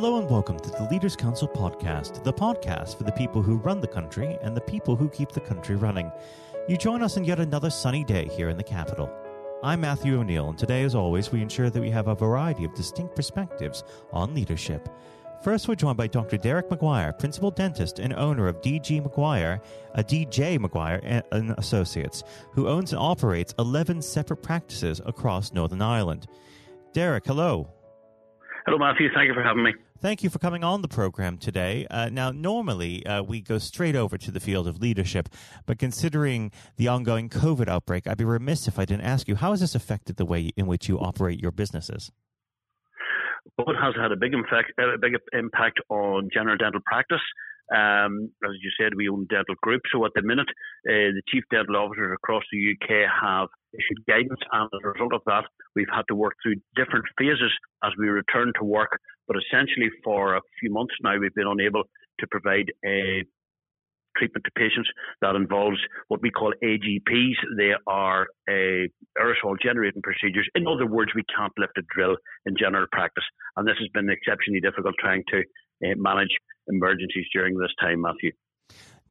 Hello and welcome to the Leaders Council podcast, the podcast for the people who run the country and the people who keep the country running. You join us in yet another sunny day here in the capital. I'm Matthew O'Neill, and today, as always, we ensure that we have a variety of distinct perspectives on leadership. First, we're joined by Dr. Derek Maguire, principal dentist and owner of DG Maguire, a DJ Maguire and Associates, who owns and operates 11 separate practices across Northern Ireland. Derek, hello. Hello, Matthew. Thank you for having me. Thank you for coming on the program today. Uh, now, normally uh, we go straight over to the field of leadership, but considering the ongoing COVID outbreak, I'd be remiss if I didn't ask you how has this affected the way in which you operate your businesses? Well, it has had a big, impact, a big impact on general dental practice. Um, as you said, we own dental group. So at the minute, uh, the chief dental officers across the UK have issued guidance, and as a result of that, we've had to work through different phases as we return to work. But essentially, for a few months now, we've been unable to provide a treatment to patients that involves what we call AGPs. They are a aerosol generating procedures. In other words, we can't lift a drill in general practice, and this has been exceptionally difficult trying to uh, manage emergencies during this time, Matthew.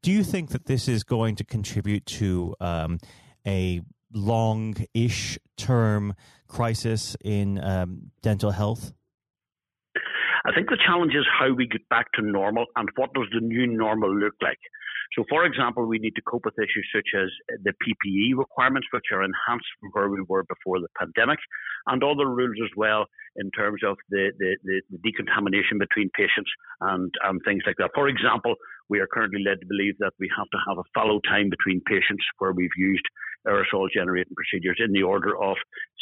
Do you think that this is going to contribute to um, a long-ish term crisis in um, dental health? I think the challenge is how we get back to normal and what does the new normal look like. So, for example, we need to cope with issues such as the PPE requirements, which are enhanced from where we were before the pandemic, and other rules as well in terms of the, the, the, the decontamination between patients and, and things like that. For example, we are currently led to believe that we have to have a fallow time between patients where we've used aerosol generating procedures in the order of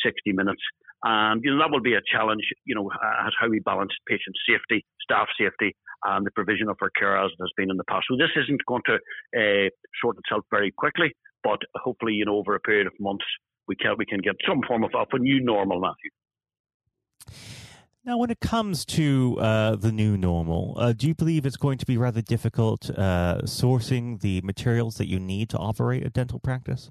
60 minutes. And, you know, that will be a challenge, you know, as how we balance patient safety, staff safety, and the provision of our care as it has been in the past. So this isn't going to uh, sort itself very quickly, but hopefully, you know, over a period of months, we can we can get some form of, a new normal, Matthew. Now, when it comes to uh, the new normal, uh, do you believe it's going to be rather difficult uh, sourcing the materials that you need to operate a dental practice?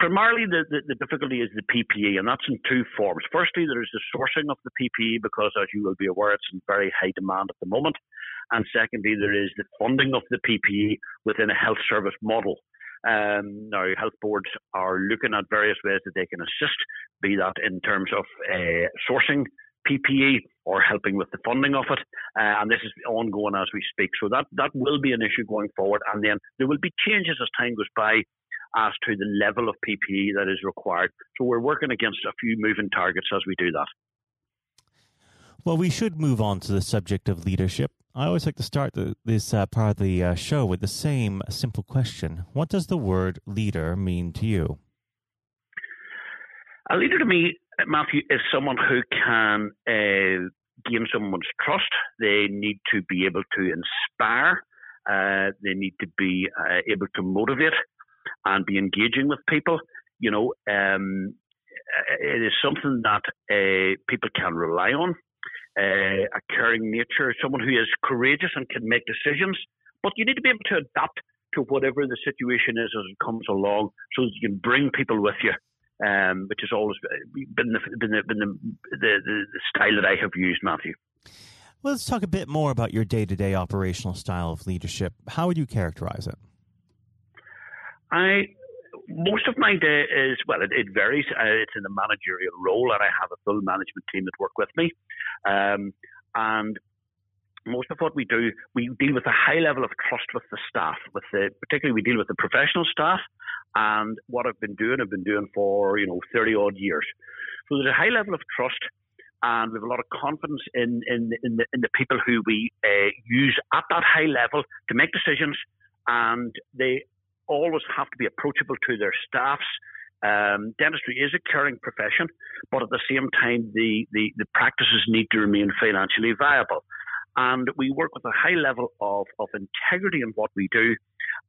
Primarily the, the, the, difficulty is the PPE, and that's in two forms. Firstly, there is the sourcing of the PPE because, as you will be aware, it's in very high demand at the moment. And secondly, there is the funding of the PPE within a health service model. Um, now, health boards are looking at various ways that they can assist, be that in terms of uh, sourcing PPE or helping with the funding of it. Uh, and this is ongoing as we speak. So that, that will be an issue going forward. And then there will be changes as time goes by as to the level of PPE that is required. So we're working against a few moving targets as we do that. Well, we should move on to the subject of leadership. I always like to start the, this uh, part of the uh, show with the same simple question What does the word leader mean to you? A leader to me, Matthew, is someone who can uh, gain someone's trust. They need to be able to inspire. Uh, they need to be uh, able to motivate and be engaging with people. You know, um, it is something that uh, people can rely on. Uh, a caring nature, someone who is courageous and can make decisions. But you need to be able to adapt to whatever the situation is as it comes along, so that you can bring people with you. Um, which has always been, the, been, the, been the, the, style that I have used, Matthew. Well, let's talk a bit more about your day to day operational style of leadership. How would you characterize it? I most of my day is well, it, it varies. Uh, it's in a managerial role, and I have a full management team that work with me. Um, and most of what we do, we deal with a high level of trust with the staff. With the particularly, we deal with the professional staff. And what I've been doing, I've been doing for you know thirty odd years. So there's a high level of trust, and we have a lot of confidence in in in the, in the people who we uh, use at that high level to make decisions, and they always have to be approachable to their staffs. Um, dentistry is a caring profession, but at the same time, the, the, the practices need to remain financially viable. And we work with a high level of, of integrity in what we do,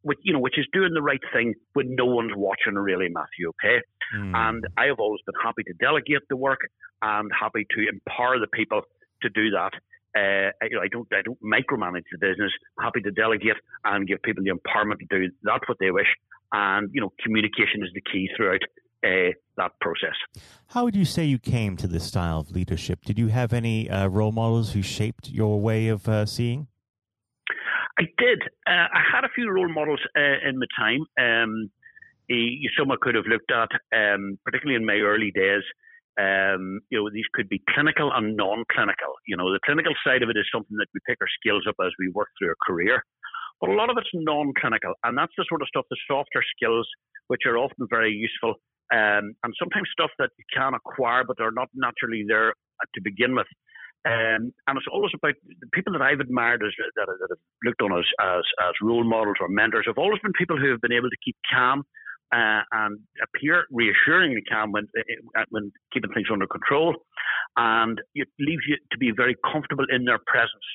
which, you know, which is doing the right thing when no one's watching, really, Matthew, okay? Mm. And I have always been happy to delegate the work and happy to empower the people to do that. Uh, you know, I don't I don't micromanage the business. I'm happy to delegate and give people the empowerment to do that what they wish. And you know, communication is the key throughout uh, that process. How would you say you came to this style of leadership? Did you have any uh, role models who shaped your way of uh, seeing? I did. Uh, I had a few role models uh, in my time. Um, some I could have looked at, um, particularly in my early days. Um, you know, these could be clinical and non-clinical. You know, the clinical side of it is something that we pick our skills up as we work through a career, but a lot of it's non-clinical, and that's the sort of stuff, the softer skills, which are often very useful, um, and sometimes stuff that you can acquire, but they're not naturally there to begin with. Um, and it's always about the people that I've admired as that, that have looked on as, as as role models or mentors have always been people who have been able to keep calm uh, and appear reassuringly calm when uh, when keeping things under control, and it leaves you to be very comfortable in their presence.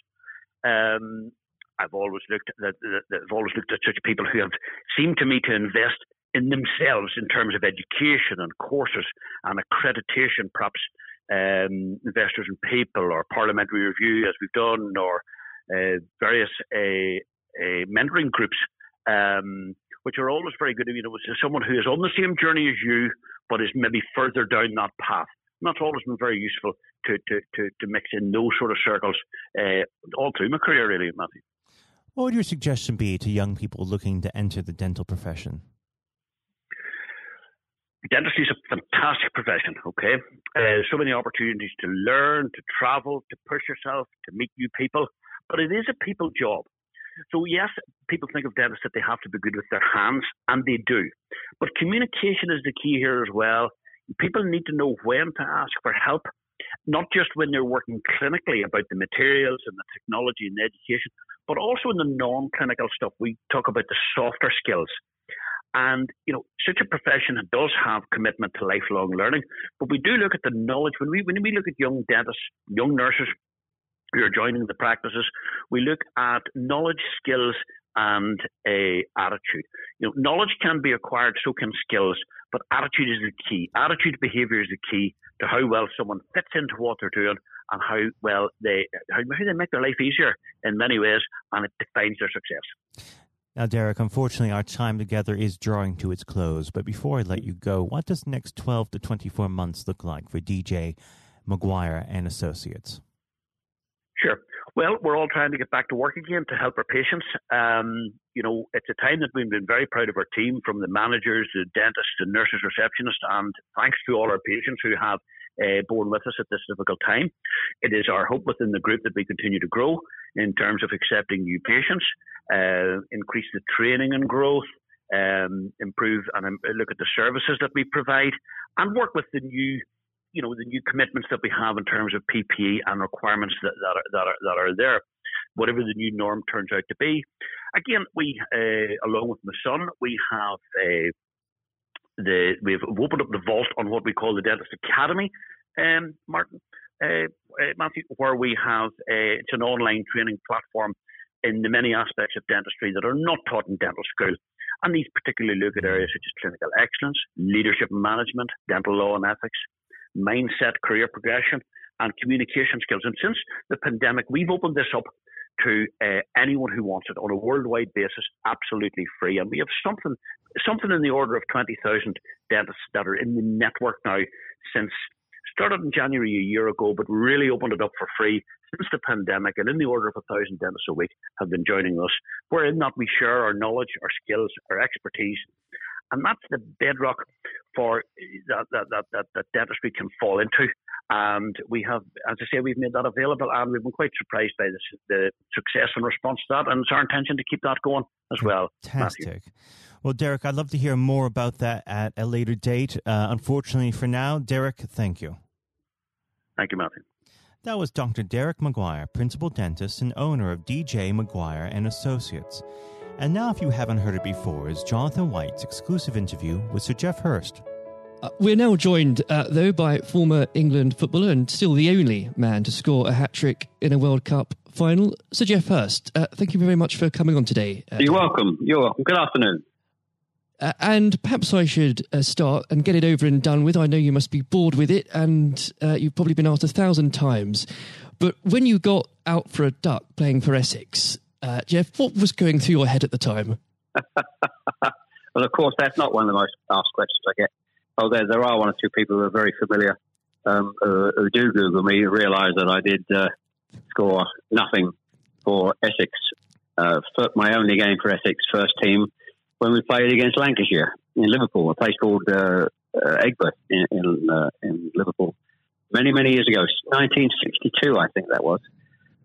Um, I've always looked at I've always looked at such people who have seemed to me to invest in themselves in terms of education and courses and accreditation, perhaps um, investors in people or parliamentary review as we've done, or uh, various uh, uh, mentoring groups. Um, which are always very good. You know, someone who is on the same journey as you, but is maybe further down that path. And that's always been very useful to, to, to, to mix in those sort of circles uh, all through my career, really, Matthew. What would your suggestion be to young people looking to enter the dental profession? Dentistry is a fantastic profession, okay? Uh, so many opportunities to learn, to travel, to push yourself, to meet new people. But it is a people job. So, yes, people think of dentists that they have to be good with their hands, and they do. But communication is the key here as well. People need to know when to ask for help, not just when they're working clinically about the materials and the technology and the education, but also in the non clinical stuff. We talk about the softer skills. And, you know, such a profession does have commitment to lifelong learning, but we do look at the knowledge. When we, when we look at young dentists, young nurses, who are joining the practices. We look at knowledge, skills, and a attitude. You know, knowledge can be acquired, so can skills, but attitude is the key. Attitude behavior is the key to how well someone fits into what they're doing and how well they how, how they make their life easier in many ways, and it defines their success. Now, Derek, unfortunately, our time together is drawing to its close. But before I let you go, what does next 12 to 24 months look like for DJ Maguire and Associates? Sure. Well, we're all trying to get back to work again to help our patients. Um, you know, it's a time that we've been very proud of our team, from the managers, the dentists, the nurses, receptionists, and thanks to all our patients who have uh, borne with us at this difficult time. It is our hope within the group that we continue to grow in terms of accepting new patients, uh, increase the training and growth, um, improve and um, look at the services that we provide, and work with the new you know the new commitments that we have in terms of PPE and requirements that, that are that are that are there, whatever the new norm turns out to be. Again, we uh, along with my son, we have uh, the we've opened up the vault on what we call the Dentist Academy, um, Martin. Uh, uh, Matthew, where we have uh, it's an online training platform in the many aspects of dentistry that are not taught in dental school. And these particularly look at areas such as clinical excellence, leadership and management, dental law and ethics, mindset, career progression, and communication skills. And since the pandemic, we've opened this up to uh, anyone who wants it on a worldwide basis, absolutely free. And we have something something in the order of 20,000 dentists that are in the network now since started in January a year ago, but really opened it up for free since the pandemic. And in the order of a thousand dentists a week have been joining us. Wherein that we share our knowledge, our skills, our expertise, and that's the bedrock for that that, that, that, that dentistry can fall into. And we have, as I say, we've made that available, and we've been quite surprised by the, the success and response to that. And it's our intention to keep that going as well. Fantastic. Matthew. Well, Derek, I'd love to hear more about that at a later date. Uh, unfortunately, for now, Derek, thank you. Thank you, Matthew. That was Dr. Derek Maguire, principal dentist and owner of DJ Maguire and Associates. And now, if you haven't heard it before, is Jonathan White's exclusive interview with Sir Geoff Hurst. Uh, we're now joined, uh, though, by former England footballer and still the only man to score a hat trick in a World Cup final, Sir Geoff Hurst. Uh, thank you very much for coming on today. Uh, You're welcome. You're welcome. Good afternoon. Uh, and perhaps I should uh, start and get it over and done with. I know you must be bored with it, and you've probably been asked a thousand times. But when you got out for a duck playing for Essex, uh, Geoff, what was going through your head at the time? well, of course, that's not one of the most asked questions I get. oh, there are one or two people who are very familiar um, who, do Google me realise that I did uh, score nothing for Essex. Uh, my only game for Essex first team when we played against Lancashire in Liverpool, a place called uh, uh Aigburth in in, uh, in, Liverpool, many many years ago, 1962, I think that was.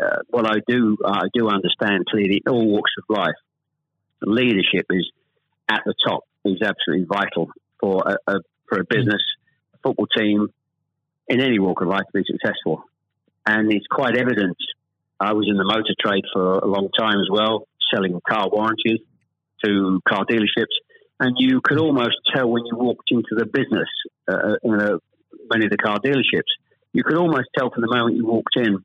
uh, what I do I do understand clearly all walks of life, leadership is at the top is absolutely vital for a, a for a business football team in any walk of life to be successful. And it's quite evident. I was in the motor trade for a long time as well, selling car warranties to car dealerships. And you could almost tell when you walked into the business uh, in a, many of the car dealerships, you could almost tell from the moment you walked in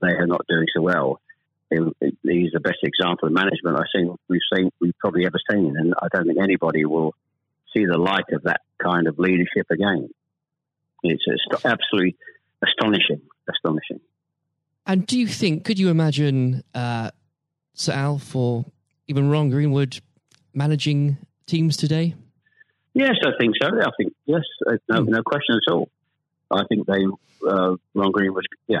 they are not doing so well. He's the best example of management I've seen. We've seen we've probably ever seen, and I don't think anybody will see the like of that kind of leadership again. It's absolutely astonishing, astonishing. And do you think? Could you imagine uh, Sir Alf or even Ron Greenwood managing teams today? Yes, I think so. I think yes, uh, no, mm. no question at all. I think they uh, Ron Greenwood. Yeah,